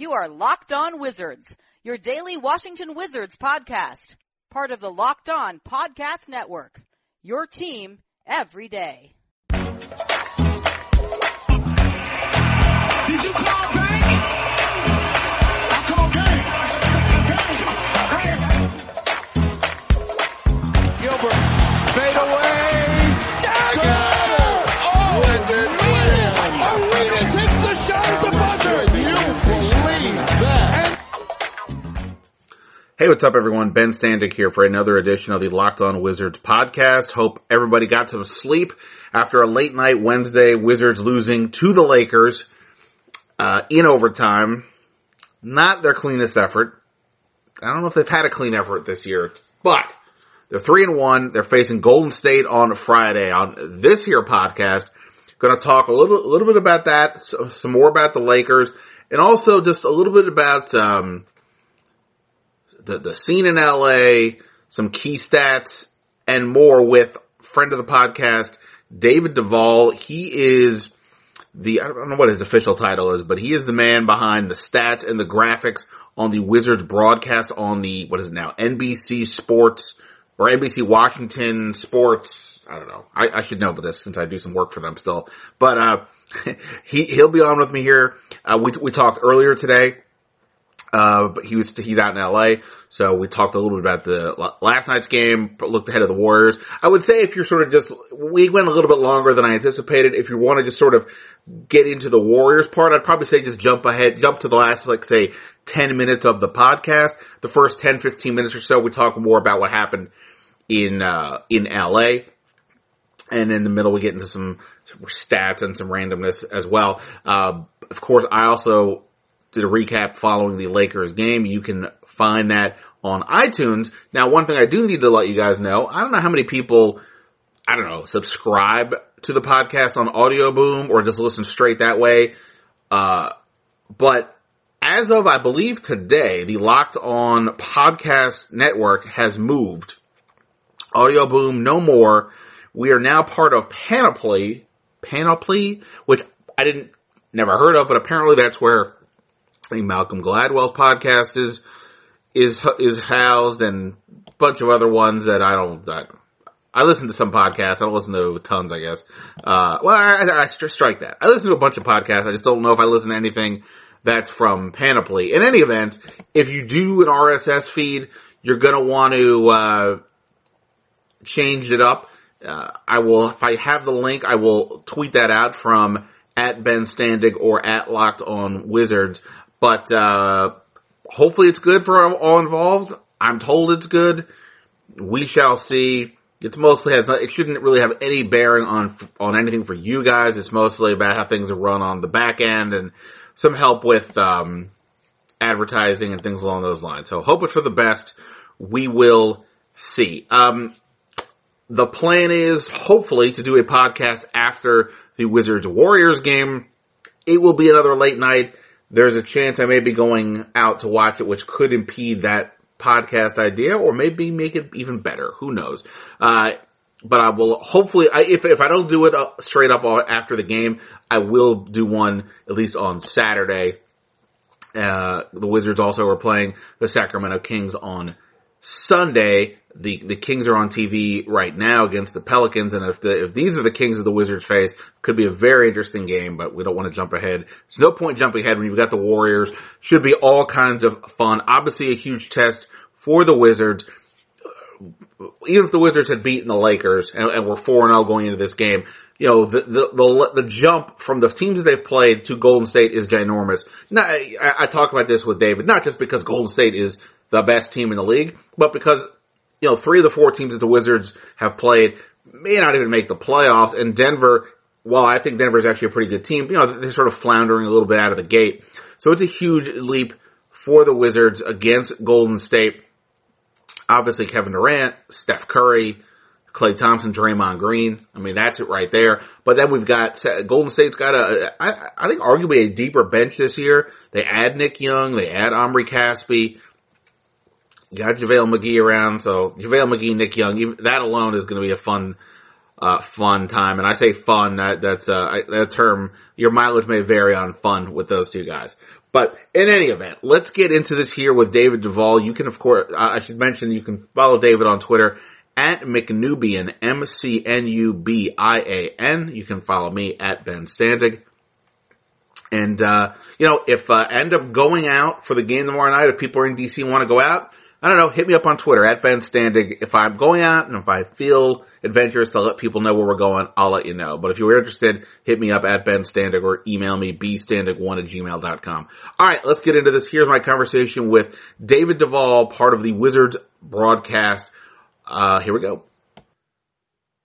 You are Locked On Wizards, your daily Washington Wizards podcast, part of the Locked On Podcast Network. Your team every day. Did you call bank? I called game. Gilbert, fade away. Hey, what's up everyone? Ben Standig here for another edition of the Locked On Wizards podcast. Hope everybody got some sleep after a late night Wednesday, Wizards losing to the Lakers, uh, in overtime. Not their cleanest effort. I don't know if they've had a clean effort this year, but they're three and one. They're facing Golden State on Friday on this here podcast. To talk a little, a little bit about that, so- some more about the Lakers, and also just a little bit about, um, the, the scene in LA, some key stats, and more with friend of the podcast, David Devall. He is the, I don't know what his official title is, but he is the man behind the stats and the graphics on the Wizards broadcast on the, what is it now, NBC Sports, or NBC Washington Sports. I don't know. I, I should know about this since I do some work for them still. But, uh, he, he'll be on with me here. Uh, we, we talked earlier today uh, but he was, he's out in LA. So we talked a little bit about the last night's game, looked ahead of the Warriors. I would say if you're sort of just, we went a little bit longer than I anticipated. If you want to just sort of get into the Warriors part, I'd probably say just jump ahead, jump to the last, like say, 10 minutes of the podcast. The first 10, 15 minutes or so, we talk more about what happened in, uh, in LA. And in the middle, we get into some stats and some randomness as well. Uh, of course, I also did a recap following the Lakers game. You can find that on iTunes. Now, one thing I do need to let you guys know, I don't know how many people, I don't know, subscribe to the podcast on Audio Boom or just listen straight that way. Uh, but as of, I believe today, the Locked On Podcast Network has moved. Audio Boom, no more. We are now part of Panoply, Panoply, which I didn't, never heard of, but apparently that's where think Malcolm Gladwell's podcast is is is housed, and a bunch of other ones that I don't. I, I listen to some podcasts. I don't listen to tons, I guess. Uh, well, I, I, I strike that. I listen to a bunch of podcasts. I just don't know if I listen to anything that's from Panoply. In any event, if you do an RSS feed, you're gonna want to uh, change it up. Uh, I will, if I have the link, I will tweet that out from at Ben Standig or at Locked On Wizards. But uh, hopefully it's good for all involved. I'm told it's good. We shall see. It's mostly has it shouldn't really have any bearing on on anything for you guys. It's mostly about how things are run on the back end and some help with um, advertising and things along those lines. So hope it for the best. We will see. Um, the plan is hopefully to do a podcast after the Wizards Warriors game. It will be another late night there's a chance I may be going out to watch it, which could impede that podcast idea or maybe make it even better. Who knows? Uh, but I will hopefully, I, if, if I don't do it uh, straight up after the game, I will do one at least on Saturday. Uh, the Wizards also are playing the Sacramento Kings on Sunday. The the Kings are on TV right now against the Pelicans, and if the if these are the Kings of the Wizards face, could be a very interesting game. But we don't want to jump ahead. There's no point jumping ahead when you've got the Warriors. Should be all kinds of fun. Obviously, a huge test for the Wizards. Even if the Wizards had beaten the Lakers and, and were four and zero going into this game, you know the, the the the jump from the teams that they've played to Golden State is ginormous. Not, I, I talk about this with David, not just because Golden State is the best team in the league, but because you know, three of the four teams that the Wizards have played may not even make the playoffs. And Denver, well, I think Denver is actually a pretty good team. You know, they're sort of floundering a little bit out of the gate. So it's a huge leap for the Wizards against Golden State. Obviously, Kevin Durant, Steph Curry, Klay Thompson, Draymond Green. I mean, that's it right there. But then we've got Golden State's got a, I, I think arguably a deeper bench this year. They add Nick Young, they add Omri Casspi. You got JaVale McGee around, so JaVale McGee, Nick Young, that alone is going to be a fun, uh, fun time. And I say fun, that, that's, uh, that term, your mileage may vary on fun with those two guys. But in any event, let's get into this here with David Devall. You can, of course, I should mention you can follow David on Twitter at McNubian, M-C-N-U-B-I-A-N. You can follow me at Ben Standig. And, uh, you know, if uh, end up going out for the game tomorrow night, if people are in DC want to go out, I don't know, hit me up on Twitter at Ben Standig. If I'm going out and if I feel adventurous to let people know where we're going, I'll let you know. But if you're interested, hit me up at Ben Standig or email me bstandig1 at gmail.com. All right, let's get into this. Here's my conversation with David Devall, part of the Wizards broadcast uh, here we go.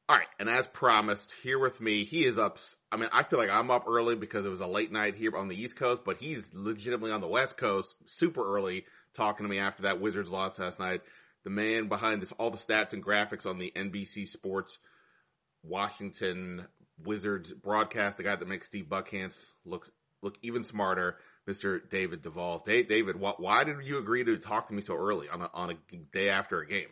All right, and as promised, here with me, he is up. I mean, I feel like I'm up early because it was a late night here on the East Coast, but he's legitimately on the West Coast, super early, talking to me after that Wizards loss last night. The man behind this, all the stats and graphics on the NBC Sports Washington Wizards broadcast, the guy that makes Steve Buckhantz look look even smarter, Mr. David Devall. David, why did you agree to talk to me so early on a, on a day after a game?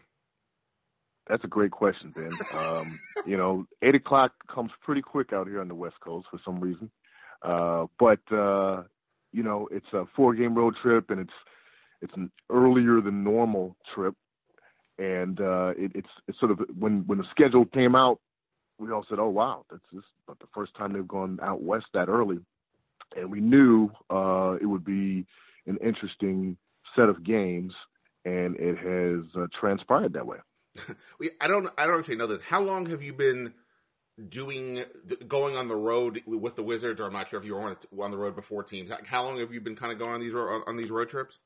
That's a great question, Ben. Um, you know, eight o'clock comes pretty quick out here on the West Coast for some reason. Uh, but uh, you know, it's a four-game road trip, and it's it's an earlier than normal trip, and uh, it, it's it's sort of when when the schedule came out, we all said, "Oh wow, that's just but the first time they've gone out west that early," and we knew uh, it would be an interesting set of games, and it has uh, transpired that way. I don't I don't actually know this. How long have you been doing going on the road with the Wizards? Or I'm not sure if you were on the road before teams. How long have you been kind of going on these on these road trips?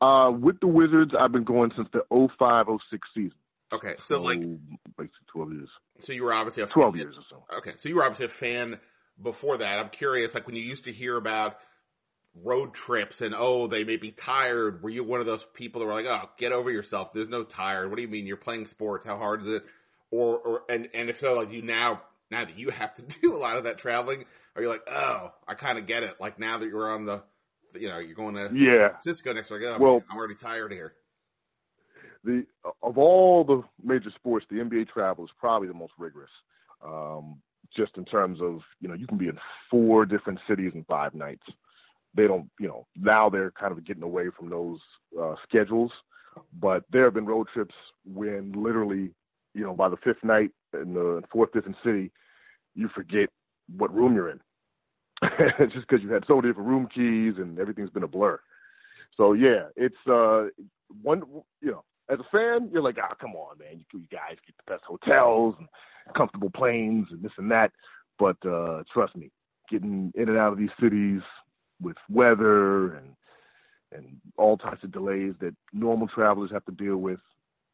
Uh, with the Wizards, I've been going since the 05, 06 season. Okay, so, so like basically 12 years. So you were obviously a 12 fan. years or so. Okay, so you were obviously a fan before that. I'm curious, like when you used to hear about road trips and oh they may be tired were you one of those people that were like oh get over yourself there's no tired what do you mean you're playing sports how hard is it or or and and if so like you now now that you have to do a lot of that traveling are you like oh i kind of get it like now that you're on the you know you're going to yeah. Cisco next like oh, well man, i'm already tired here. the of all the major sports the nba travel is probably the most rigorous um just in terms of you know you can be in four different cities in five nights. They don't, you know, now they're kind of getting away from those uh, schedules. But there have been road trips when literally, you know, by the fifth night in the fourth, and city, you forget what room you're in, just because you had so many different room keys and everything's been a blur. So yeah, it's uh one, you know, as a fan, you're like, ah, oh, come on, man, you, you guys get the best hotels and comfortable planes and this and that. But uh trust me, getting in and out of these cities with weather and and all types of delays that normal travelers have to deal with.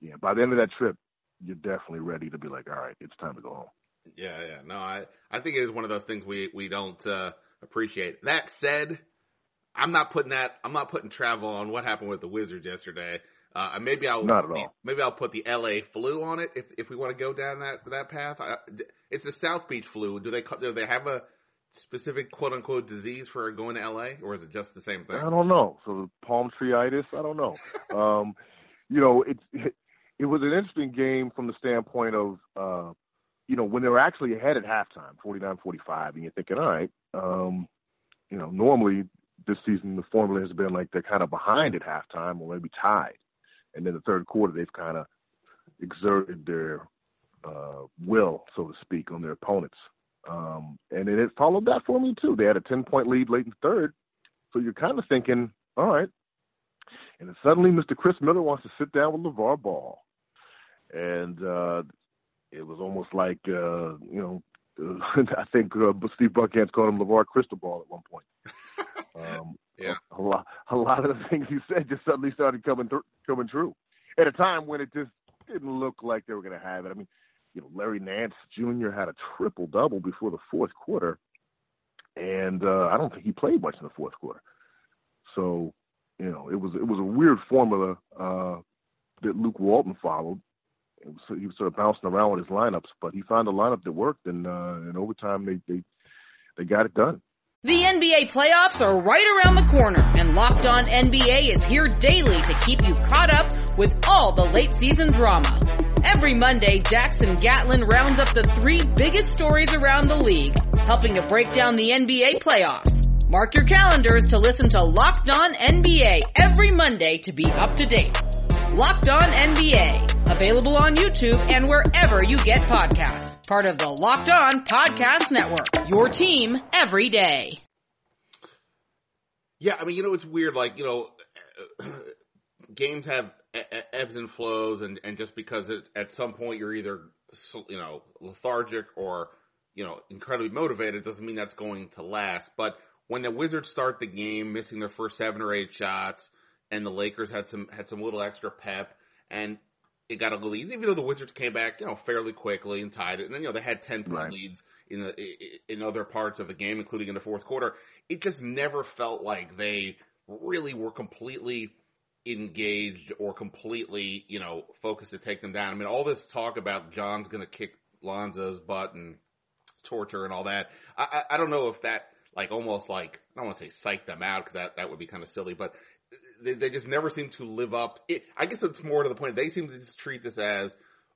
Yeah, by the end of that trip, you're definitely ready to be like, all right, it's time to go home. Yeah, yeah. No, I I think it is one of those things we we don't uh, appreciate. That said, I'm not putting that I'm not putting travel on what happened with the Wizards yesterday. Uh, maybe I'll not at all. Maybe I'll put the LA flu on it if if we want to go down that that path. I, it's the South Beach flu. Do they do they have a specific quote unquote disease for going to LA, or is it just the same thing? I don't know. So palm treeitis, I don't know. um, you know, it, it it was an interesting game from the standpoint of uh, you know when they were actually ahead at halftime, 49-45, and you're thinking, all right, um, you know, normally this season the formula has been like they're kind of behind at halftime or maybe tied, and then the third quarter they've kind of exerted their uh, will, so to speak, on their opponents. Um, and it has followed that for me too. They had a 10 point lead late in the third. So you're kind of thinking, all right. And then suddenly Mr. Chris Miller wants to sit down with LaVar Ball. And, uh, it was almost like, uh, you know, I think uh, Steve Buckhantz called him LaVar Cristobal at one point. Um, yeah. A, a, lot, a lot of the things he said just suddenly started coming th- coming true at a time when it just didn't look like they were going to have it. I mean, you know, Larry Nance Jr. had a triple double before the fourth quarter, and uh, I don't think he played much in the fourth quarter. So, you know, it was it was a weird formula uh, that Luke Walton followed. Was, he was sort of bouncing around with his lineups, but he found a lineup that worked, and uh, in overtime they they they got it done. The NBA playoffs are right around the corner, and Locked On NBA is here daily to keep you caught up with all the late season drama. Every Monday, Jackson Gatlin rounds up the three biggest stories around the league, helping to break down the NBA playoffs. Mark your calendars to listen to Locked On NBA every Monday to be up to date. Locked On NBA, available on YouTube and wherever you get podcasts. Part of the Locked On Podcast Network, your team every day. Yeah, I mean, you know, it's weird. Like, you know, games have ebbs and flows, and and just because it's at some point you're either you know lethargic or you know incredibly motivated doesn't mean that's going to last. But when the Wizards start the game, missing their first seven or eight shots, and the Lakers had some had some little extra pep, and it got a lead, even though the Wizards came back, you know, fairly quickly and tied it, and then you know they had ten point right. leads in the in other parts of the game, including in the fourth quarter. It just never felt like they really were completely engaged or completely, you know, focused to take them down. I mean, all this talk about John's going to kick Lonzo's butt and torture and all that. I, I, I don't know if that like almost like I don't want to say psych them out because that that would be kind of silly, but they, they just never seem to live up. It, I guess it's more to the point. They seem to just treat this as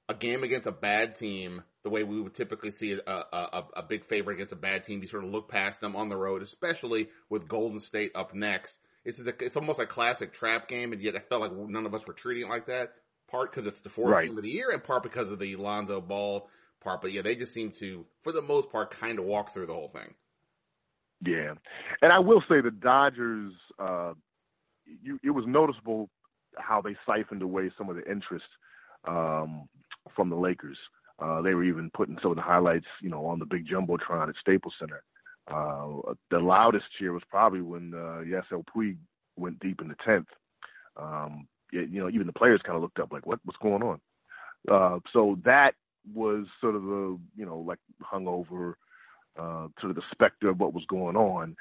a game against a bad team, the way we would typically see a, a, a big favorite against a bad team. You sort of look past them on the road, especially with Golden State up next. It's a, it's almost a classic trap game, and yet I felt like none of us were treating it like that. Part because it's the fourth right. game of the year, and part because of the Lonzo Ball part. But yeah, they just seem to, for the most part, kind of walk through the whole thing. Yeah, and I will say the Dodgers. Uh, you, it was noticeable how they siphoned away some of the interest um, from the Lakers. Uh, they were even putting some of the highlights, you know, on the big jumbotron at Staples Center. Uh, the loudest cheer was probably when uh, Yasiel Puig went deep in the tenth. Um, it, you know, even the players kind of looked up like, "What? What's going on?" Uh, so that was sort of the, you know, like hung over uh, sort of the specter of what was going on.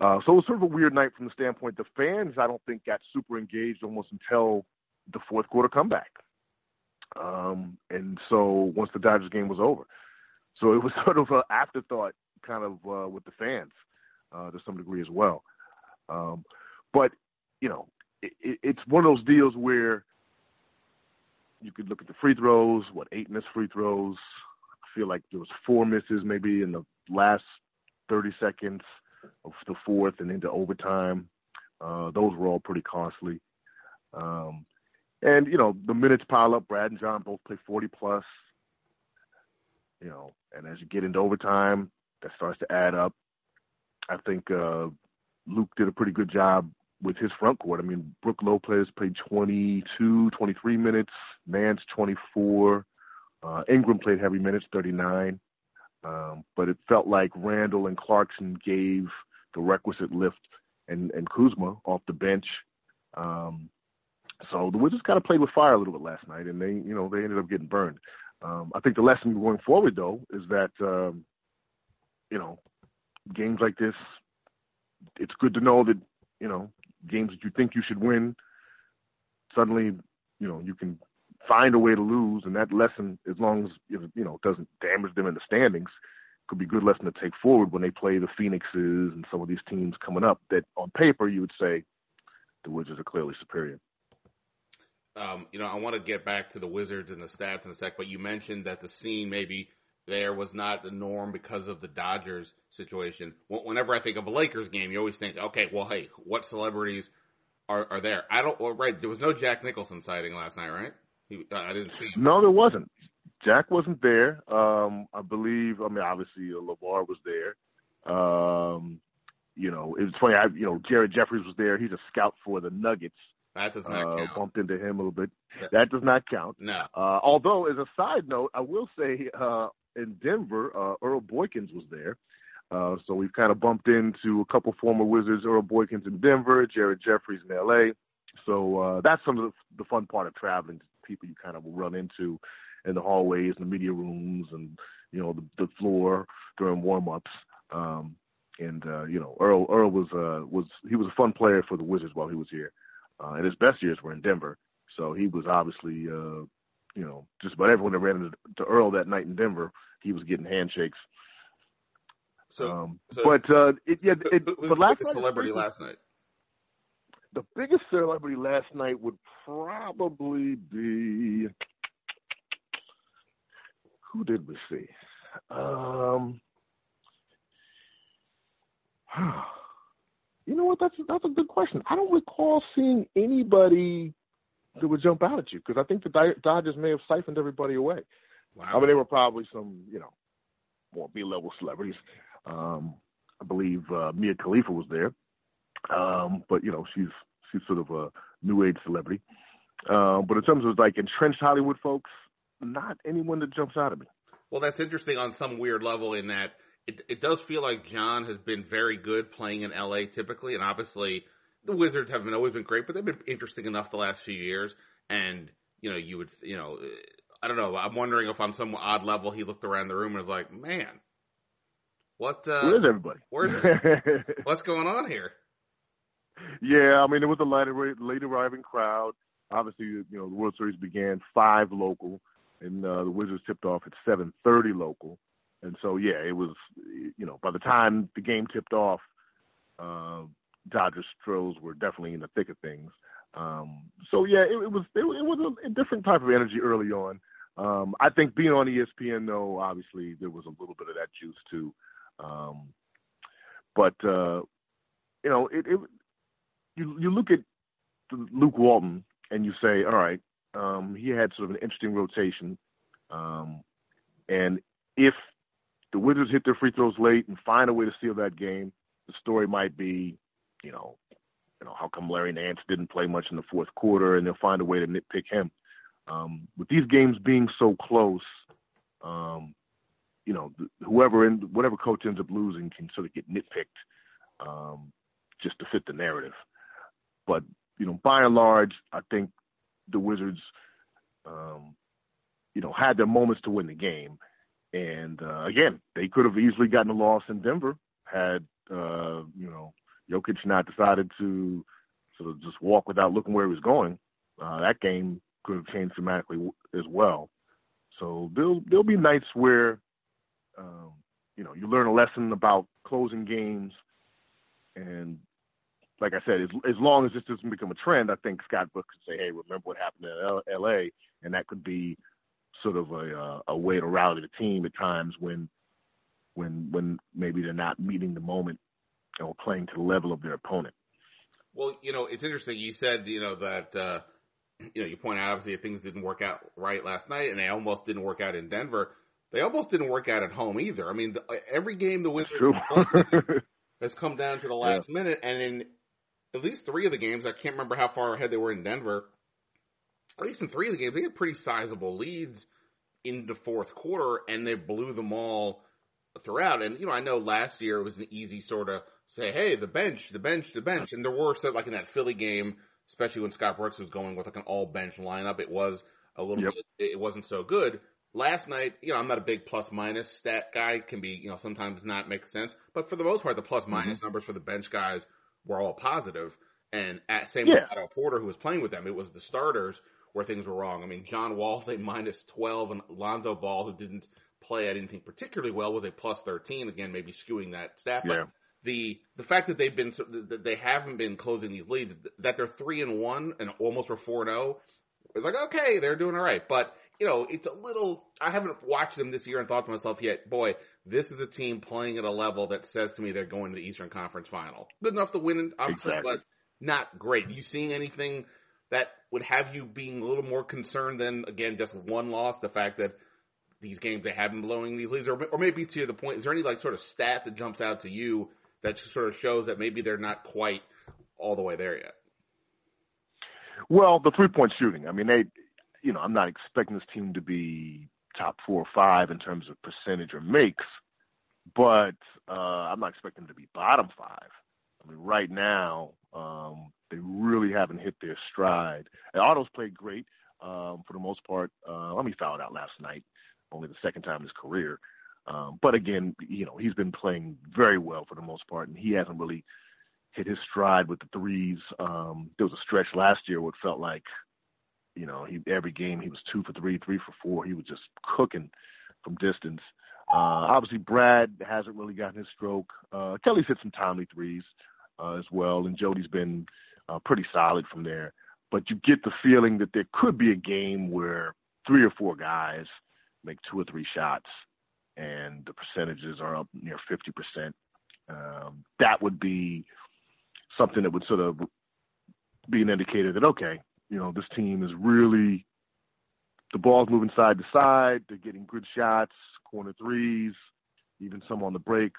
Uh, so it was sort of a weird night from the standpoint the fans. I don't think got super engaged almost until the fourth quarter comeback. Um, and so once the Dodgers game was over, so it was sort of an afterthought kind of uh, with the fans uh, to some degree as well. Um, but you know, it, it, it's one of those deals where you could look at the free throws. What eight missed free throws? I feel like there was four misses maybe in the last 30 seconds the fourth and into overtime. Uh, those were all pretty costly. Um, and you know the minutes pile up. Brad and John both play 40 plus. You know, and as you get into overtime, that starts to add up. I think uh, Luke did a pretty good job with his front court. I mean, Brook Lopez played 22, 23 minutes. Nance 24. Uh, Ingram played heavy minutes, 39. Um, but it felt like Randle and Clarkson gave the requisite lift and, and Kuzma off the bench. Um, so the Wizards kind of played with fire a little bit last night, and they, you know, they ended up getting burned. Um, I think the lesson going forward, though, is that, um, you know, games like this, it's good to know that, you know, games that you think you should win, suddenly, you know, you can find a way to lose, and that lesson, as long as you know doesn't damage them in the standings, could be a good lesson to take forward when they play the Phoenixes and some of these teams coming up. That on paper you would say the Wizards are clearly superior. Um, you know, I want to get back to the Wizards and the stats in a sec, but you mentioned that the scene maybe there was not the norm because of the Dodgers situation. Whenever I think of a Lakers game, you always think, okay, well, hey, what celebrities are, are there? I don't, well, right, there was no Jack Nicholson sighting last night, right? He, I didn't see. Him. No, there wasn't. Jack wasn't there. Um, I believe. I mean, obviously, uh, LaVar was there. Um, you know, it was funny. I, you know, Jared Jeffries was there. He's a scout for the Nuggets. That does not uh, count. Bumped into him a little bit. That, that does not count. No. Uh, although, as a side note, I will say uh, in Denver, uh, Earl Boykins was there. Uh, so we've kind of bumped into a couple former Wizards, Earl Boykins in Denver, Jared Jeffries in L.A. So uh, that's some of the, the fun part of traveling people you kind of will run into in the hallways and the media rooms and you know the, the floor during warm ups. Um, and uh, you know Earl Earl was uh, was he was a fun player for the Wizards while he was here, uh, and his best years were in Denver. So he was obviously uh, you know just about everyone that ran into to Earl that night in Denver, he was getting handshakes. So, um, so but uh, it, yeah, it, who- but last night celebrity last night? The biggest celebrity last night would probably be who did we see? Um, you know what? That's that's a good question. I don't recall seeing anybody that would jump out at you because I think the Dodgers may have siphoned everybody away. Wow. I mean, there were probably some, you know, more B-level celebrities. Um, I believe uh, Mia Khalifa was there, um, but you know, she's she's sort of a new age celebrity. Um, but in terms of like entrenched Hollywood folks, not anyone that jumps out at me. Well, that's interesting on some weird level in that it, it does feel like John has been very good playing in LA typically, and obviously the Wizards have been always been great, but they've been interesting enough the last few years. And you know, you would, you know, I don't know. I'm wondering if on some odd level he looked around the room and was like, "Man, what? Uh, Where's everybody? where's what's going on here?" Yeah, I mean, it was a late, late arriving crowd. Obviously, you know, the World Series began five local, and uh, the Wizards tipped off at 7:30 local. And so, yeah, it was, you know, by the time the game tipped off, uh, Dodgers Stros were definitely in the thick of things. Um, so yeah, it, it was it, it was a, a different type of energy early on. Um, I think being on ESPN though, obviously there was a little bit of that juice too. Um, but uh, you know, it you you look at Luke Walton and you say, all right, um, he had sort of an interesting rotation, um, and if the Wizards hit their free throws late and find a way to seal that game, the story might be, you know, you know, how come Larry Nance didn't play much in the fourth quarter, and they'll find a way to nitpick him. Um, with these games being so close, um, you know, whoever in whatever coach ends up losing can sort of get nitpicked um, just to fit the narrative. But you know, by and large, I think the Wizards, um, you know, had their moments to win the game, and uh, again, they could have easily gotten a loss in Denver had uh, you know Jokic not decided to sort of just walk without looking where he was going. Uh, that game could have changed dramatically as well. So there'll there'll be nights where um, you know you learn a lesson about closing games, and like I said, as, as long as this doesn't become a trend, I think Scott Brooks could say, "Hey, remember what happened in L- L.A." and that could be sort of a uh, a way to rally the team at times when when when maybe they're not meeting the moment or playing to the level of their opponent. Well, you know, it's interesting. You said, you know, that, uh, you know, you point out obviously things didn't work out right last night and they almost didn't work out in Denver. They almost didn't work out at home either. I mean, the, every game the Wizards True. have won has come down to the last minute. And in at least three of the games, I can't remember how far ahead they were in Denver. At least in three of the games, they had pretty sizable leads in the fourth quarter and they blew them all throughout. And, you know, I know last year it was an easy sort of say, hey, the bench, the bench, the bench. And there were, so like in that Philly game, especially when Scott Brooks was going with like an all bench lineup, it was a little Yep. bit, it wasn't so good. Last night, you know, I'm not a big plus minus stat guy, can be, you know, sometimes not make sense. But for the most part, the plus minus mm-hmm. numbers for the bench guys were all positive. And at same with Yeah. Otto Porter, who was playing with them, it was the starters where things were wrong. I mean, John Wall's a minus 12 and Lonzo Ball, who didn't play, I didn't think particularly well, was a plus 13. Again, maybe skewing that stat. But Yeah. the the fact that they've been so- that they haven't been closing these leads, that they're three and one and almost were four and zero, it's like okay, they're doing all right. But you know, it's a little. I haven't watched them this year and thought to myself yet, boy, this is a team playing at a level that says to me they're going to the Eastern Conference Final. Good enough to win, obviously, Exactly. but not great. You seeing anything that would have you being a little more concerned than again just one loss? The fact that these games they have been blowing these leads, or, or maybe to the point, is there any like sort of stat that jumps out to you that just sort of shows that maybe they're not quite all the way there yet? Well, the three point shooting. I mean, they, you know, I'm not expecting this team to be top four or five in terms of percentage or makes, but uh, I'm not expecting them to be bottom five. I mean, right now, um, they really haven't hit their stride. And Otto's played great um, for the most part. Uh, mean, he fouled out last night, only the second time in his career. Um, but again, you know, he's been playing very well for the most part, and he hasn't really hit his stride with the threes. Um, there was a stretch last year where it felt like, you know, he every game he was two for three, three for four. He was just cooking from distance. Uh, obviously, Brad hasn't really gotten his stroke. Uh, Kelly's hit some timely threes uh, as well, and Jodie's been uh, pretty solid from there. But you get the feeling that there could be a game where three or four guys make two or three shots and the percentages are up near 50%. Um, that would be something that would sort of be an indicator that, okay, you know, this team is really, the ball's moving side to side. They're getting good shots, corner threes, even some on the break.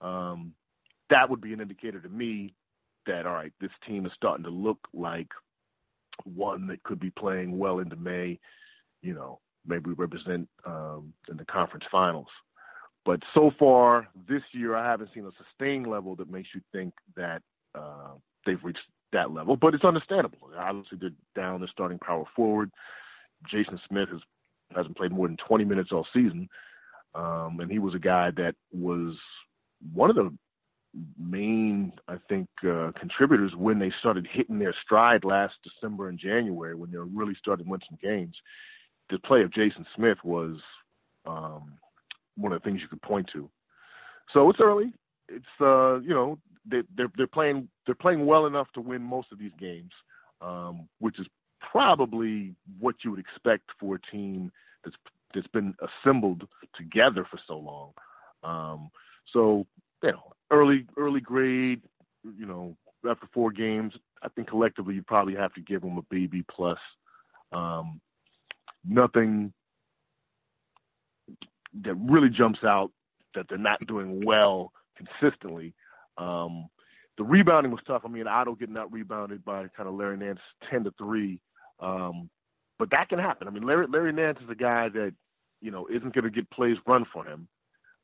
Um, that would be an indicator to me that, all right, this team is starting to look like one that could be playing well into May. You know, maybe represent um, in the conference finals. But so far this year, I haven't seen a sustained level that makes you think that uh, they've reached that level. But it's understandable. Obviously, they're down their starting power forward. Jason Smith has hasn't played more than 20 minutes all season, um, and he was a guy that was one of the main, I think, uh, contributors when they started hitting their stride last December and January when they really started winning some games the play of Jason Smith was um, one of the things you could point to. So it's early. It's uh, you know they, they're they're playing they're playing well enough to win most of these games, um, which is probably what you would expect for a team that's that's been assembled together for so long. Um, so you know, early early grade, you know, after four games, I think collectively you probably have to give them a B B plus. Um, nothing that really jumps out that they're not doing well consistently. Um, the rebounding was tough. I mean, Otto getting out rebounded by kind of Larry Nance ten to three, um, but that can happen. I mean, Larry, Larry Nance is a guy that you know isn't going to get plays run for him,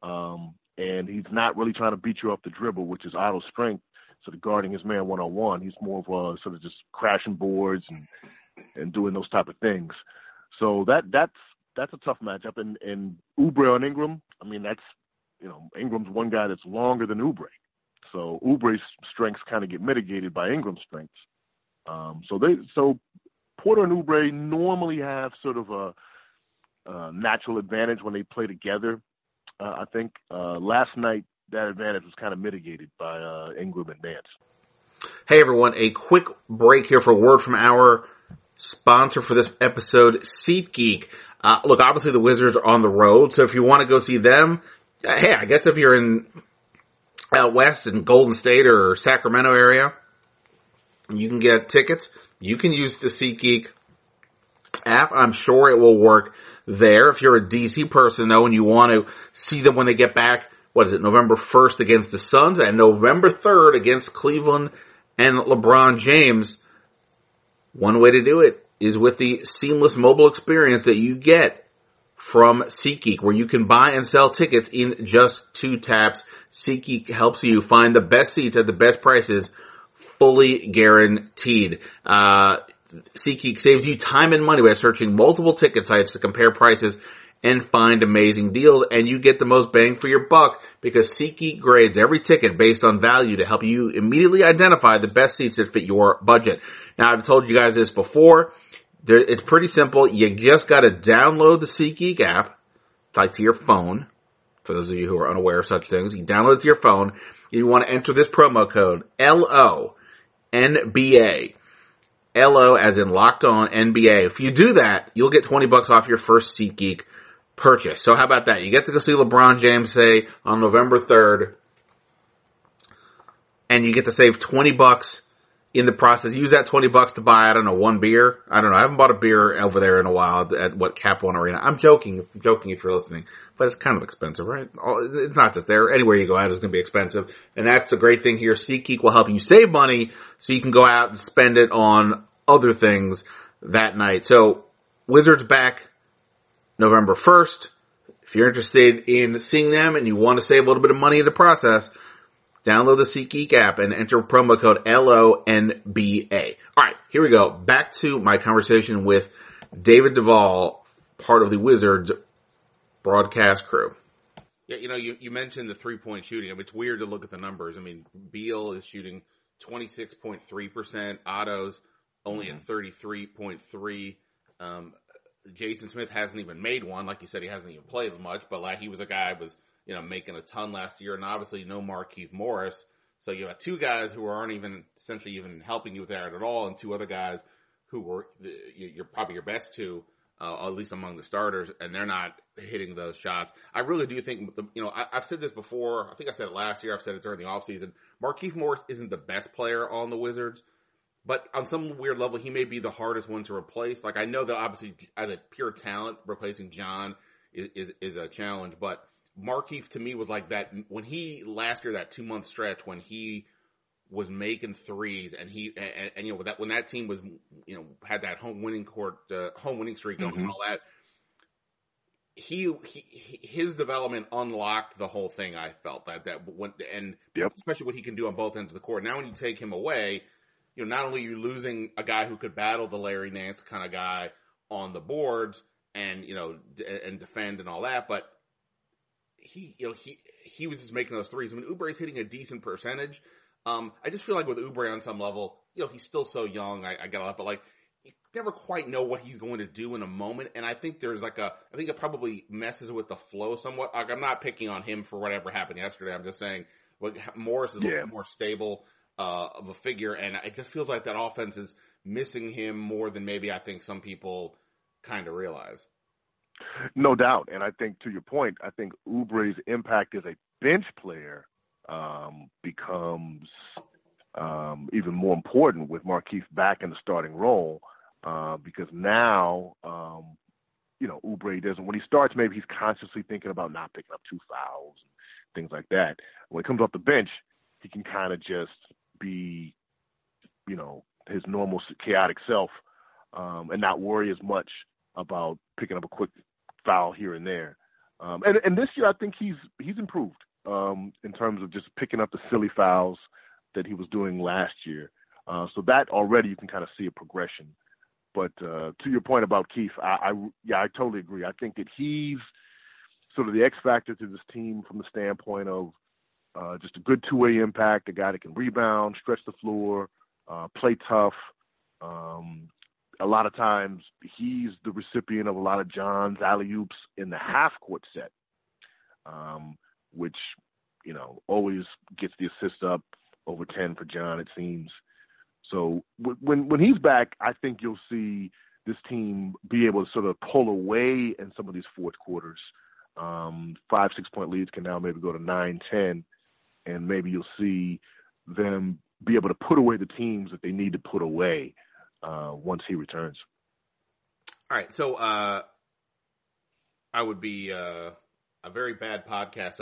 um, and he's not really trying to beat you off the dribble, which is Otto's strength. Sort of guarding his man one on one. He's more of a sort of just crashing boards and and doing those type of things. So that that's that's a tough matchup. And and Oubre on Ingram, I mean that's you know Ingram's one guy that's longer than Oubre, so Oubre's strengths kind of get mitigated by Ingram's strengths. Um, so they so Porter and Oubre normally have sort of a, a natural advantage when they play together. Uh, I think uh, last night that advantage was kind of mitigated by uh, Ingram and Nance. Hey everyone, a quick break here for a word from our sponsor for this episode, SeatGeek. Uh, look, obviously the Wizards are on the road, so if you want to go see them, uh, hey, I guess if you're in out west in Golden State or Sacramento area, you can get tickets. You can use the SeatGeek app. I'm sure it will work there. If you're a DC person though and you want to see them when they get back, what is it, November 1st against the Suns and November 3rd against Cleveland and LeBron James, one way to do it is with the seamless mobile experience that you get from SeatGeek, where you can buy and sell tickets in just two taps. SeatGeek helps you find the best seats at the best prices, fully guaranteed. Uh, SeatGeek saves you time and money by searching multiple ticket sites to compare prices and find amazing deals. And you get the most bang for your buck because SeatGeek grades every ticket based on value to help you immediately identify the best seats that fit your budget. Now I've told you guys this before. There, it's pretty simple. You just got to download the SeatGeek app, like to your phone. For those of you who are unaware of such things, you download it to your phone. You want to enter this promo code L O N B A. LO as in locked on NBA. If you do that, you'll get 20 bucks off your first SeatGeek purchase. So how about that? You get to go see LeBron James say on November 3rd and you get to save 20 bucks in the process. Use that 20 bucks to buy, I don't know, one beer. I don't know. I haven't bought a beer over there in a while at what Cap One Arena. I'm joking, I'm joking if you're listening, but it's kind of expensive, right? It's not just there. Anywhere you go out is going to be expensive. And that's the great thing here. SeatGeek will help you save money so you can go out and spend it on other things that night. So Wizards back November 1st. If you're interested in seeing them and you want to save a little bit of money in the process, Download the SeatGeek app and enter promo code LONBA. Alright, here we go. Back to my conversation with David Devall, part of the Wizards broadcast crew. Yeah, you know, you, you mentioned the three point shooting. I mean, it's weird to look at the numbers. I mean, Beal is shooting 26.3%, Otto's only at 33.3. Um, Jason Smith hasn't even made one. Like you said, he hasn't even played much, but like he was a guy who was, you know, making a ton last year and obviously no Markieff Morris. So you have two guys who aren't even essentially even helping you with that at all and two other guys who were, you're probably your best two uh, at least among the starters, and they're not hitting those shots. I really do think, you know, I, have said this before. I think I said it last year. I've said it during the offseason. Markieff Morris isn't the best player on the Wizards, but on some weird level, he may be the hardest one to replace. Like I know that obviously as a pure talent, replacing John is is, is a challenge, but Markieff to me was like that when he last year that two month stretch when he was making threes, and he and, and, you know that when that team was you know had that home winning court uh, home winning streak going mm-hmm. and all that. He, he his development unlocked the whole thing. I felt that that went and yep. especially what he can do on both ends of the court. Now when you take him away, you know not only are you losing a guy who could battle the Larry Nance kind of guy on the boards and you know d- and defend and all that, but he you know he he was just making those threes. I mean Oubre is hitting a decent percentage, um, I just feel like with Oubre on some level, you know, he's still so young. I, I get a lot, but like, you never quite know what he's going to do in a moment. And I think there's like a, I think it probably messes with the flow somewhat. Like, I'm not picking on him for whatever happened yesterday. I'm just saying, like, Morris is yeah. a little more stable, uh, of a figure. And it just feels like that offense is missing him more than maybe I think some people kind of realize. No doubt. And I think to your point, I think Oubre's impact as a bench player um, becomes um, even more important with Markieff back in the starting role uh, because now, um, you know, Oubre doesn't. When he starts, maybe he's consciously thinking about not picking up two fouls and things like that. When he comes off the bench, he can kind of just be, you know, his normal chaotic self um, and not worry as much about picking up a quick foul here and there. Um, and, and this year, I think he's he's improved um, in terms of just picking up the silly fouls that he was doing last year. Uh, so that already you can kind of see a progression. But uh, to your point about Keith, I, I yeah, I totally agree. I think that he's sort of the X factor to this team from the standpoint of uh, just a good two-way impact, a guy that can rebound, stretch the floor, uh, play tough. Um, a lot of times he's the recipient of a lot of John's alley oops in the half court set. Um, which you know always gets the assist up over ten for John. It seems. So when when he's back, I think you'll see this team be able to sort of pull away in some of these fourth quarters. Um, five six point leads can now maybe go to nine ten, and maybe you'll see them be able to put away the teams that they need to put away uh, once he returns. All right, so uh, I would be uh, a very bad podcast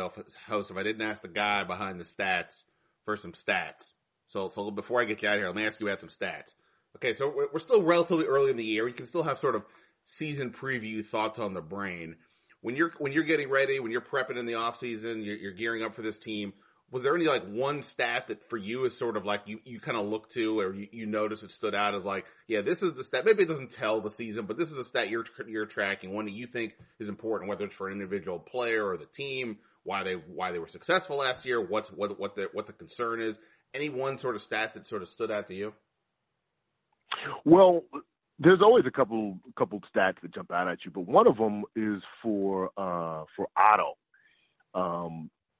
host if I didn't ask the guy behind the stats for some stats. So, so before I get you out of here, let me ask you about some stats. Okay, so we're, still relatively early in the year. We can still have sort of season preview thoughts on the brain. When you're when you're getting ready, when you're prepping in the off season, you're, you're gearing up for this team was there any like one stat that for you is sort of like you, you kind of look to or you, you notice it stood out as like, yeah, this is the stat. Maybe it doesn't tell the season, but this is a stat you're, you're tracking, one that you think is important, whether it's for an individual player or the team, why they, why they were successful last year, what's, what, what the, what the concern is. Any one sort of stat that sort of stood out to you? Well, there's always a couple, couple stats that jump out at you, but one of them is for, uh, for Otto.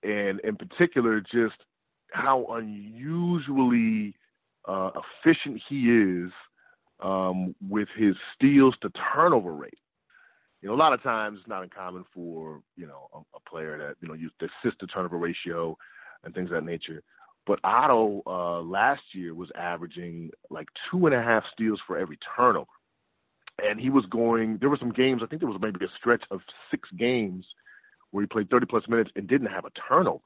And in particular, just how unusually uh, efficient he is um, with his steals to turnover rate. You know, a lot of times it's not uncommon for you know a, a player that you know use the assist to turnover ratio and things of that nature. But Otto uh, last year was averaging like two and a half steals for every turnover, and he was going. There were some games. I think there was maybe a stretch of six games where he played 30 plus minutes and didn't have a turnover.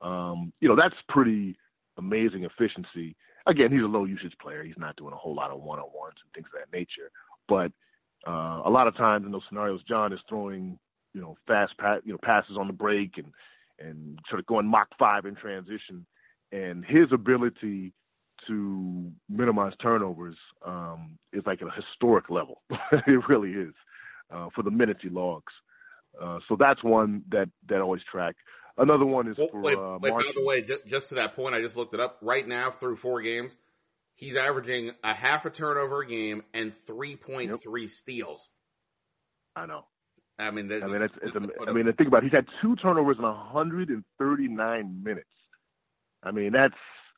Um, you know, that's pretty amazing efficiency. Again, he's a low usage player. He's not doing a whole lot of one on ones and things of that nature. But uh, a lot of times in those scenarios, John is throwing, you know, fast you know, passes on the break and and sort of going Mach five in transition. And his ability to minimize turnovers um, is like at a historic level. it really is uh, for the minutes he logs. Uh, so that's one that that always track. Another one is Well, for wait, uh, wait, by the way, just, just to that point, I just looked it up. Right now, through four games, he's averaging a half a turnover a game and 3.3 steals. I know. I mean, that's I mean, it's, it's, put I a- mean, think about it. He's had two turnovers in 139 minutes. I mean, that's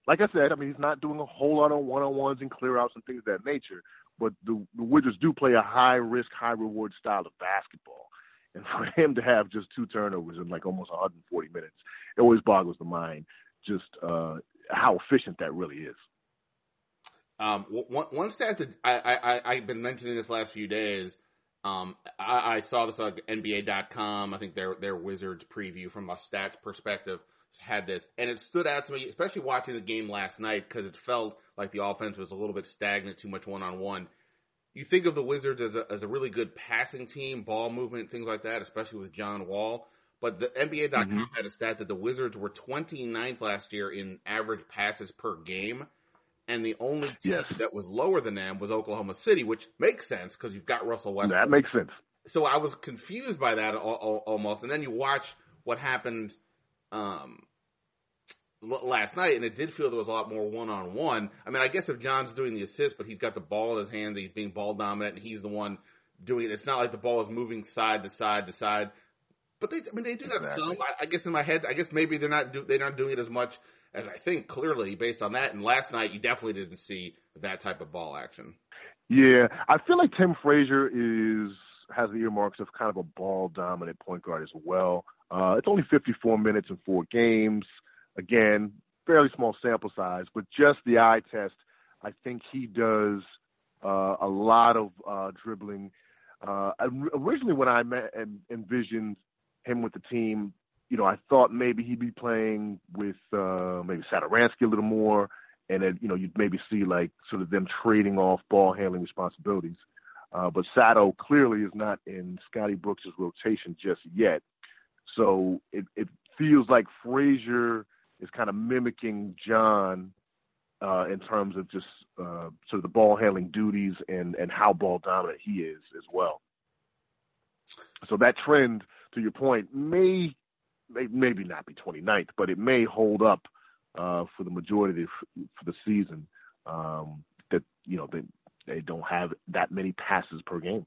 like I said. I mean, he's not doing a whole lot of one-on-ones and clear-outs and things of that nature. But the, the Wizards do play a high-risk, high-reward style of basketball, and for him to have just two turnovers in like almost 140 minutes, it always boggles the mind just uh, how efficient that really is. Um, one, one stat that I, I, I've been mentioning this last few days, um, I, I saw this on NBA.com. I think their, their Wizards preview from a stats perspective had this, and it stood out to me, especially watching the game last night, because it felt like the offense was a little bit stagnant, too much one on one. You think of the Wizards as a, as a really good passing team, ball movement, things like that, especially with John Wall. But the NBA.com Mhm. had a stat that the Wizards were 29th last year in average passes per game and the only team Yes. that was lower than them was Oklahoma City, which makes sense because you've got Russell Westbrook. That makes sense. so I was confused by that al- al- almost, and then you watch what happened um, last night, and it did feel there was a lot more one on one. I mean, I guess if John's doing the assist, but he's got the ball in his hand, he's being ball dominant, and he's the one doing it. It's not like the ball is moving side to side to side. But they, I mean, they do that Exactly. some. I, I guess in my head, I guess maybe they're not do, they're not doing it as much as I think. Clearly, based on that, and last night you definitely didn't see that type of ball action. Yeah, I feel like Tim Frazier is has the earmarks of kind of a ball dominant point guard as well. Uh, it's only 54 minutes in four games. Again, fairly small sample size, but just the eye test, I think he does uh, a lot of uh, dribbling. Uh, originally, when I met, en- envisioned him with the team, you know, I thought maybe he'd be playing with uh, maybe Satoransky a little more and then you know you'd maybe see like sort of them trading off ball handling responsibilities. Uh, but Sato clearly is not in Scotty Brooks' rotation just yet, so it, it feels like Frazier is kind of mimicking John uh, in terms of just uh, sort of the ball handling duties and and how ball dominant he is as well. So that trend, to your point, may, may maybe not be 29th, but it may hold up uh, for the majority of the, for the season. Um, that you know they they don't have that many passes per game.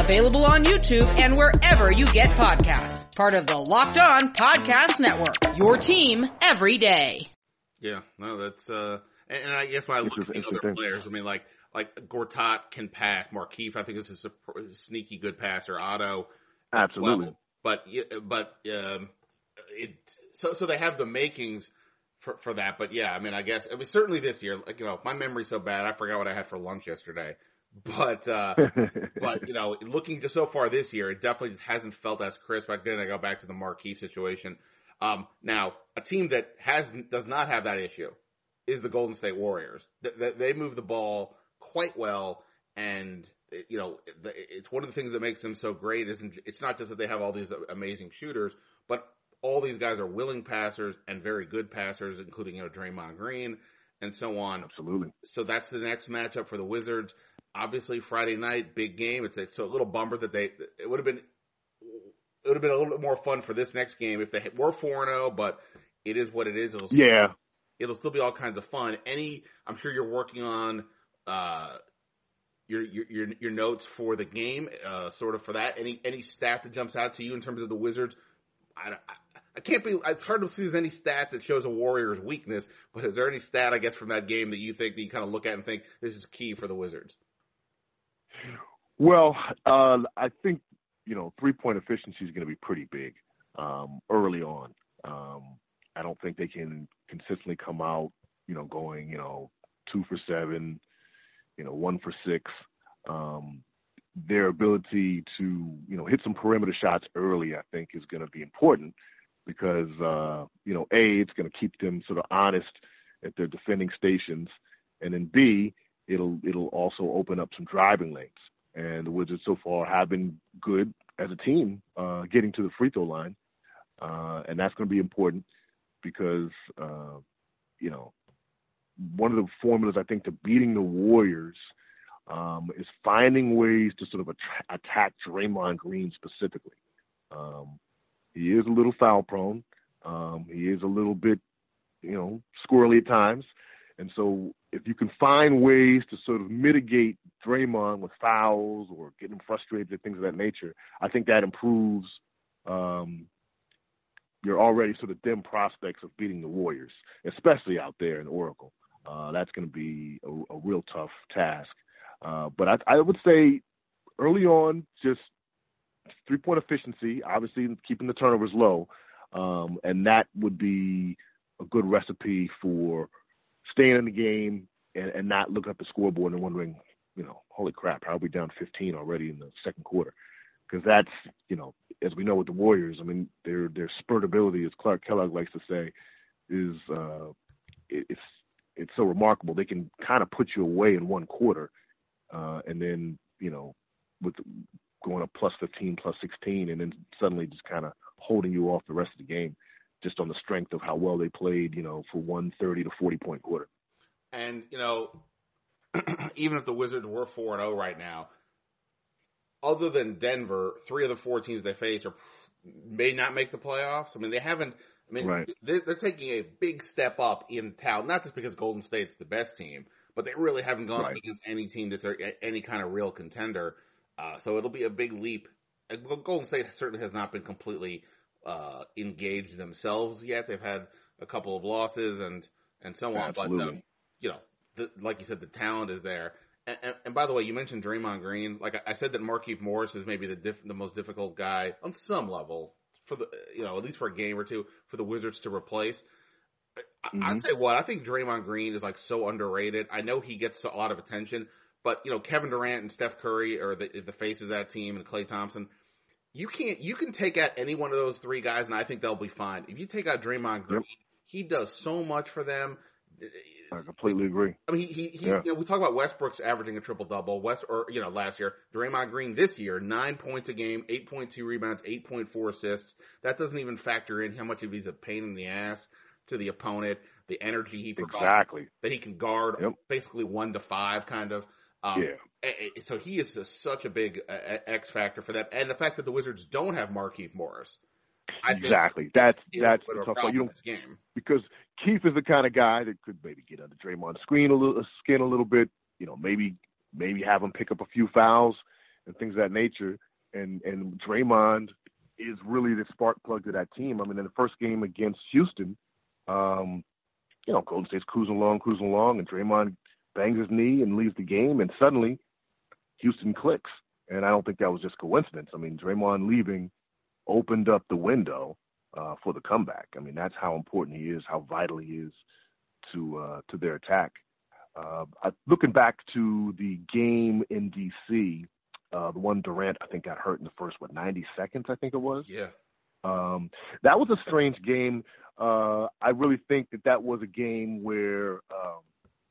available on YouTube and wherever you get podcasts. Part of the Locked On Podcast Network, your team every day. Yeah, no, that's uh, and, and I guess when I look at the other players, I mean, like like Gortat can pass. Markieff, I think is a sup- sneaky good passer. Otto, Absolutely. well, but yeah, but um, it so so they have the makings for for that. But yeah, I mean, I guess I mean certainly this year, like you know, my memory's so bad, I forgot what I had for lunch yesterday. But uh, but you know, looking just so far this year, it definitely just hasn't felt as crisp. Again, I go back to the Markieff situation. Um, now, a team that has does not have that issue is the Golden State Warriors. Th- th- They move the ball quite well, and you know, it's one of the things that makes them so great. Isn't it's not just that they have all these amazing shooters, but all these guys are willing passers and very good passers, including you know Draymond Green and so on Absolutely. so that's the next matchup for the Wizards. Obviously, Friday night, big game. It's a, so a little bummer that they it would have been it would have been a little bit more fun for this next game if they were four and zero. But it is what it is. It'll Yeah. it'll still be all kinds of fun. Any, I'm sure you're working on uh, your, your your your notes for the game, uh, sort of for that. Any any stat that jumps out to you in terms of the Wizards? I, I, I can't be. It's hard to see there's any stat that shows a Warrior's weakness. But is there any stat, I guess, from that game that you think that you kind of look at and think this is key for the Wizards? Well, uh, I think you know three point efficiency is going to be pretty big um, early on. Um, I don't think they can consistently come out, you know, going you know two for seven, you know one for six. Um, their ability to you know hit some perimeter shots early, I think, is going to be important because uh, you know a it's going to keep them sort of honest at their defending stations, and then B, it'll it'll also open up some driving lanes. And the Wizards so far have been good as a team uh, getting to the free throw line, uh, and that's going to be important because uh, you know one of the formulas I think to beating the Warriors um, is finding ways to sort of att- attack Draymond Green specifically. Um, he is a little foul prone. Um, he is a little bit, you know, squirrely at times. And so if you can find ways to sort of mitigate Draymond with fouls or get him frustrated and things of that nature, I think that improves um, your already sort of dim prospects of beating the Warriors, especially out there in Oracle. Uh, that's going to be a, a, real tough task. Uh, but I, I would say early on, just three point efficiency, obviously keeping the turnovers low, um, and that would be a good recipe for staying in the game and, and not looking at the scoreboard and wondering, you know, holy crap, how are we down 15 already in the second quarter? Because that's, you know, as we know with the Warriors, I mean, their their spurt ability, as Clark Kellogg likes to say, is uh, it, it's it's so remarkable. They can kind of put you away in one quarter, uh, and then you know, with going up plus 15, plus 16, and then suddenly just kind of holding you off the rest of the game, just on the strength of how well they played, you know, for one 30 to 40 point quarter. And you know, even if the Wizards were four and zero oh right now, other than Denver, three of the four teams they face are may not make the playoffs. I mean, they haven't. I mean, right. they're, they're, taking a big step up in town, not just because Golden State's the best team, but they really haven't gone right. up against any team that's any kind of real contender. Uh, so it'll be a big leap. Golden State certainly has not been completely uh, engaged themselves yet. They've had a couple of losses and and so on, Absolutely. but um, you know, the, like you said, the talent is there. And, and, and, by the way, you mentioned Draymond Green. Like I, I said, that Markieff Morris is maybe the diff, the most difficult guy on some level for the you know at least for a game or two for the Wizards to replace. Mm-hmm. I'd say what I think Draymond Green is like so underrated. I know he gets a lot of attention, but you know Kevin Durant and Steph Curry are the the faces of that team, and Klay Thompson. You can't you can take out any one of those three guys, and I think they'll be fine. If you take out Draymond Green, yep. he does so much for them. I completely agree. I mean, he, he, yeah. you know, we talk about Westbrook's averaging a triple double. West, or, you know, last year, Draymond Green this year, nine points a game, 8.2 rebounds, 8.4 assists. That doesn't even factor in how much of he's a pain in the ass to the opponent, the energy he provides. Exactly. That he can guard yep. basically one to five kind of. Um, yeah. So he is just such a big uh, X factor for them. And the fact that the Wizards don't have Markieff Morris. I exactly. That's that's the tough part. You know, game. because Keith is the kind of guy that could maybe get under Draymond's screen a little, skin a little bit. You know, maybe maybe have him pick up a few fouls and things of that nature. And and Draymond is really the spark plug to that team. I mean, in the first game against Houston, um, you know, Golden State's cruising along, cruising along, and Draymond bangs his knee and leaves the game, and suddenly Houston clicks. And I don't think that was just coincidence. I mean, Draymond leaving opened up the window uh, for the comeback. I mean, that's how important he is, how vital he is to uh, to their attack. Uh, I, looking back to the game in DC, uh, the one Durant I think got hurt in the first what 90 seconds I think it was. Yeah. Um, that was a strange game. Uh, I really think that that was a game where um,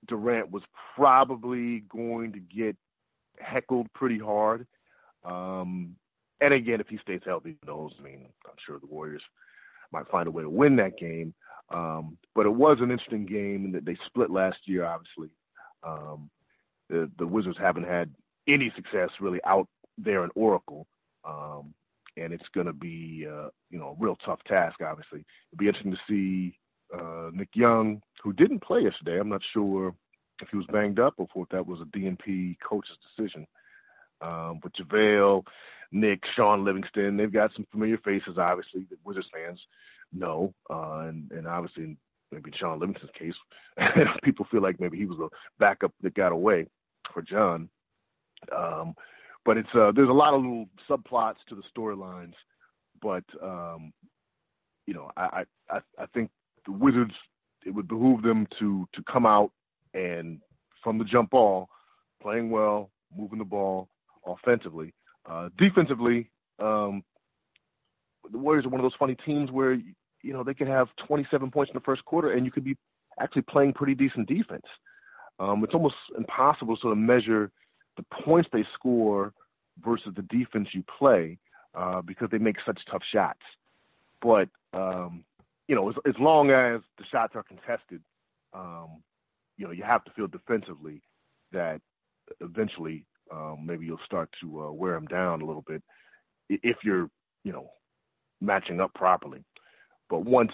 Durant was probably going to get heckled pretty hard. Um, and again, if he stays healthy, who knows? I mean, I'm sure the Warriors might find a way to win that game. Um, but it was an interesting game that they split last year, obviously. Um, the, the Wizards haven't had any success really out there in Oracle. Um, and it's going to be, uh, you know, a real tough task, obviously. It'll be interesting to see uh, Nick Young, who didn't play yesterday. I'm not sure if he was banged up or if that was a DNP coach's decision. Um, but JaVale, Nick, Shaun Livingston, they've got some familiar faces, obviously, that Wizards fans know. Uh, and, and obviously, maybe Shaun Livingston's case, people feel like maybe he was a backup that got away for John. Um, but it's uh, there's a lot of little subplots to the storylines. But um, you know, I, I I think the Wizards it would behoove them to to come out and from the jump ball, playing well, moving the ball offensively. Uh, defensively, um, the Warriors are one of those funny teams where you know they could have 27 points in the first quarter and you could be actually playing pretty decent defense. um, it's almost impossible to sort of measure the points they score versus the defense you play uh, because they make such tough shots. But um, you know, as, as long as the shots are contested, um, you know, you have to feel defensively that eventually um, maybe you'll start to uh, wear them down a little bit if you're, you know, matching up properly. But once,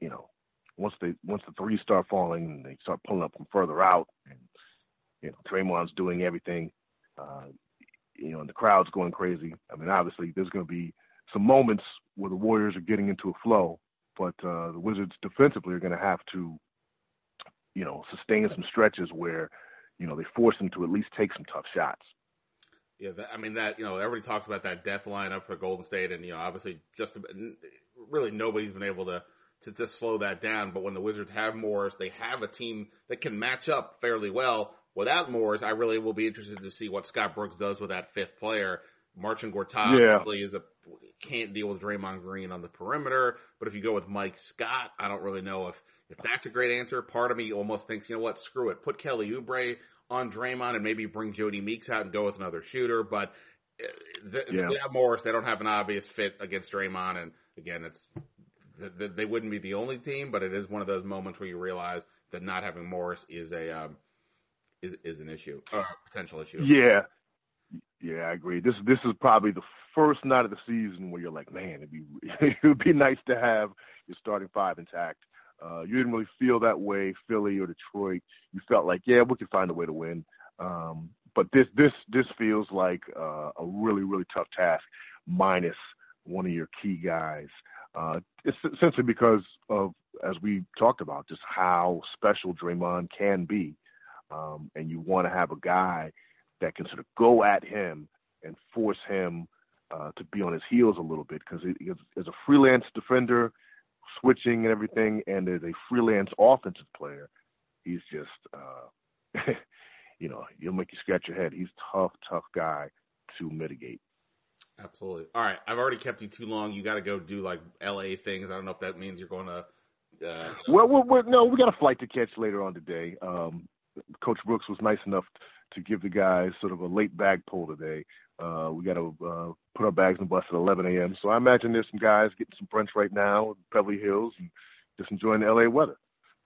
you know, once they once the threes start falling they start pulling up from further out, and you know, Draymond's doing everything, uh, you know, and the crowd's going crazy. I mean, obviously, there's going to be some moments where the Warriors are getting into a flow, but uh, the Wizards defensively are going to have to, you know, sustain some stretches where, you know, they force them to at least take some tough shots. Yeah, that, I mean that you know everybody talks about that death lineup for Golden State, and you know obviously just really nobody's been able to to just slow that down. But when the Wizards have Morris, they have a team that can match up fairly well. Without Morris, I really will be interested to see what Scott Brooks does with that fifth player. Marcin Gortat Yeah. really is a can't deal with Draymond Green on the perimeter. But if you go with Mike Scott, I don't really know if if that's a great answer. Part of me almost thinks, you know what, screw it, put Kelly Oubre on Draymond and maybe bring Jodie Meeks out and go with another shooter. But uh, the, Yeah. without Morris, they don't have an obvious fit against Draymond. And again, it's th- th- they wouldn't be the only team, but it is one of those moments where you realize that not having Morris is a um, is is an issue, or a potential issue. Yeah, yeah, I agree. This this is probably the first night of the season where you're like, man, it'd be it would be nice to have your starting five intact. Uh, you didn't really feel that way, Philly or Detroit. You felt like, yeah, we can find a way to win. Um, but this this this feels like uh, a really really tough task, minus one of your key guys. Uh, it's essentially because of, as we talked about, just how special Draymond can be, um, and you want to have a guy that can sort of go at him and force him uh, to be on his heels a little bit because as a freelance defender, switching and everything, and as a freelance offensive player, he's just, uh, you know, he'll make you scratch your head. He's tough, tough guy to mitigate. Absolutely. All right, I've already kept you too long. You got to go do like L.A. things. I don't know if that means you're going to. Uh, Well, we're, we're, no, we got a flight to catch later on today. Um, Coach Brooks was nice enough to give the guys sort of a late bag pull today. Uh, we got to uh, put our bags in the bus at 11 a.m. So I imagine there's some guys getting some brunch right now in Beverly Hills and just enjoying the LA weather.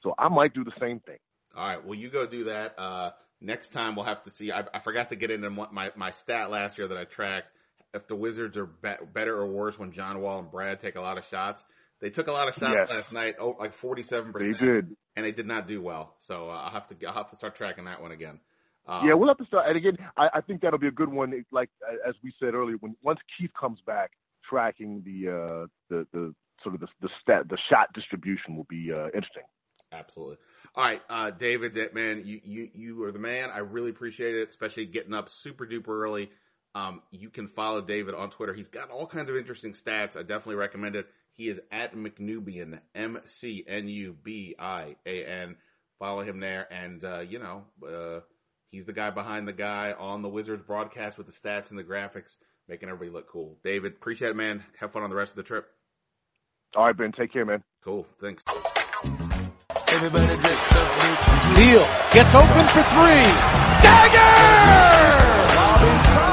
So I might do the same thing. All right. Well, you go do that. Uh, next time we'll have to see. I, I forgot to get into my, my stat last year that I tracked. If the Wizards are be- better or worse when John Wall and Brad take a lot of shots. They took a lot of shots Yes. last night, oh, like 47%. They did. And they did not do well. So uh, I'll have to, I'll have to start tracking that one again. Um, yeah, we'll have to start. And again, I, I think that'll be a good one. Like as we said earlier, when once Keith comes back, tracking the uh, the the sort of the the stat the shot distribution will be uh, interesting. Absolutely. All right, uh, David, man, you, you, you are the man. I really appreciate it, especially getting up super duper early. Um, you can follow David on Twitter. He's got all kinds of interesting stats. I definitely recommend it. He is at McNubian, M C N U B I A N. Follow him there, and uh, you know, uh, he's the guy behind the guy on the Wizards broadcast with the stats and the graphics, making everybody look cool. David, appreciate it, man. Have fun on the rest of the trip. All right, Ben, take care, man. Cool. Thanks. Neal gets open for three. Dagger! Lob inside.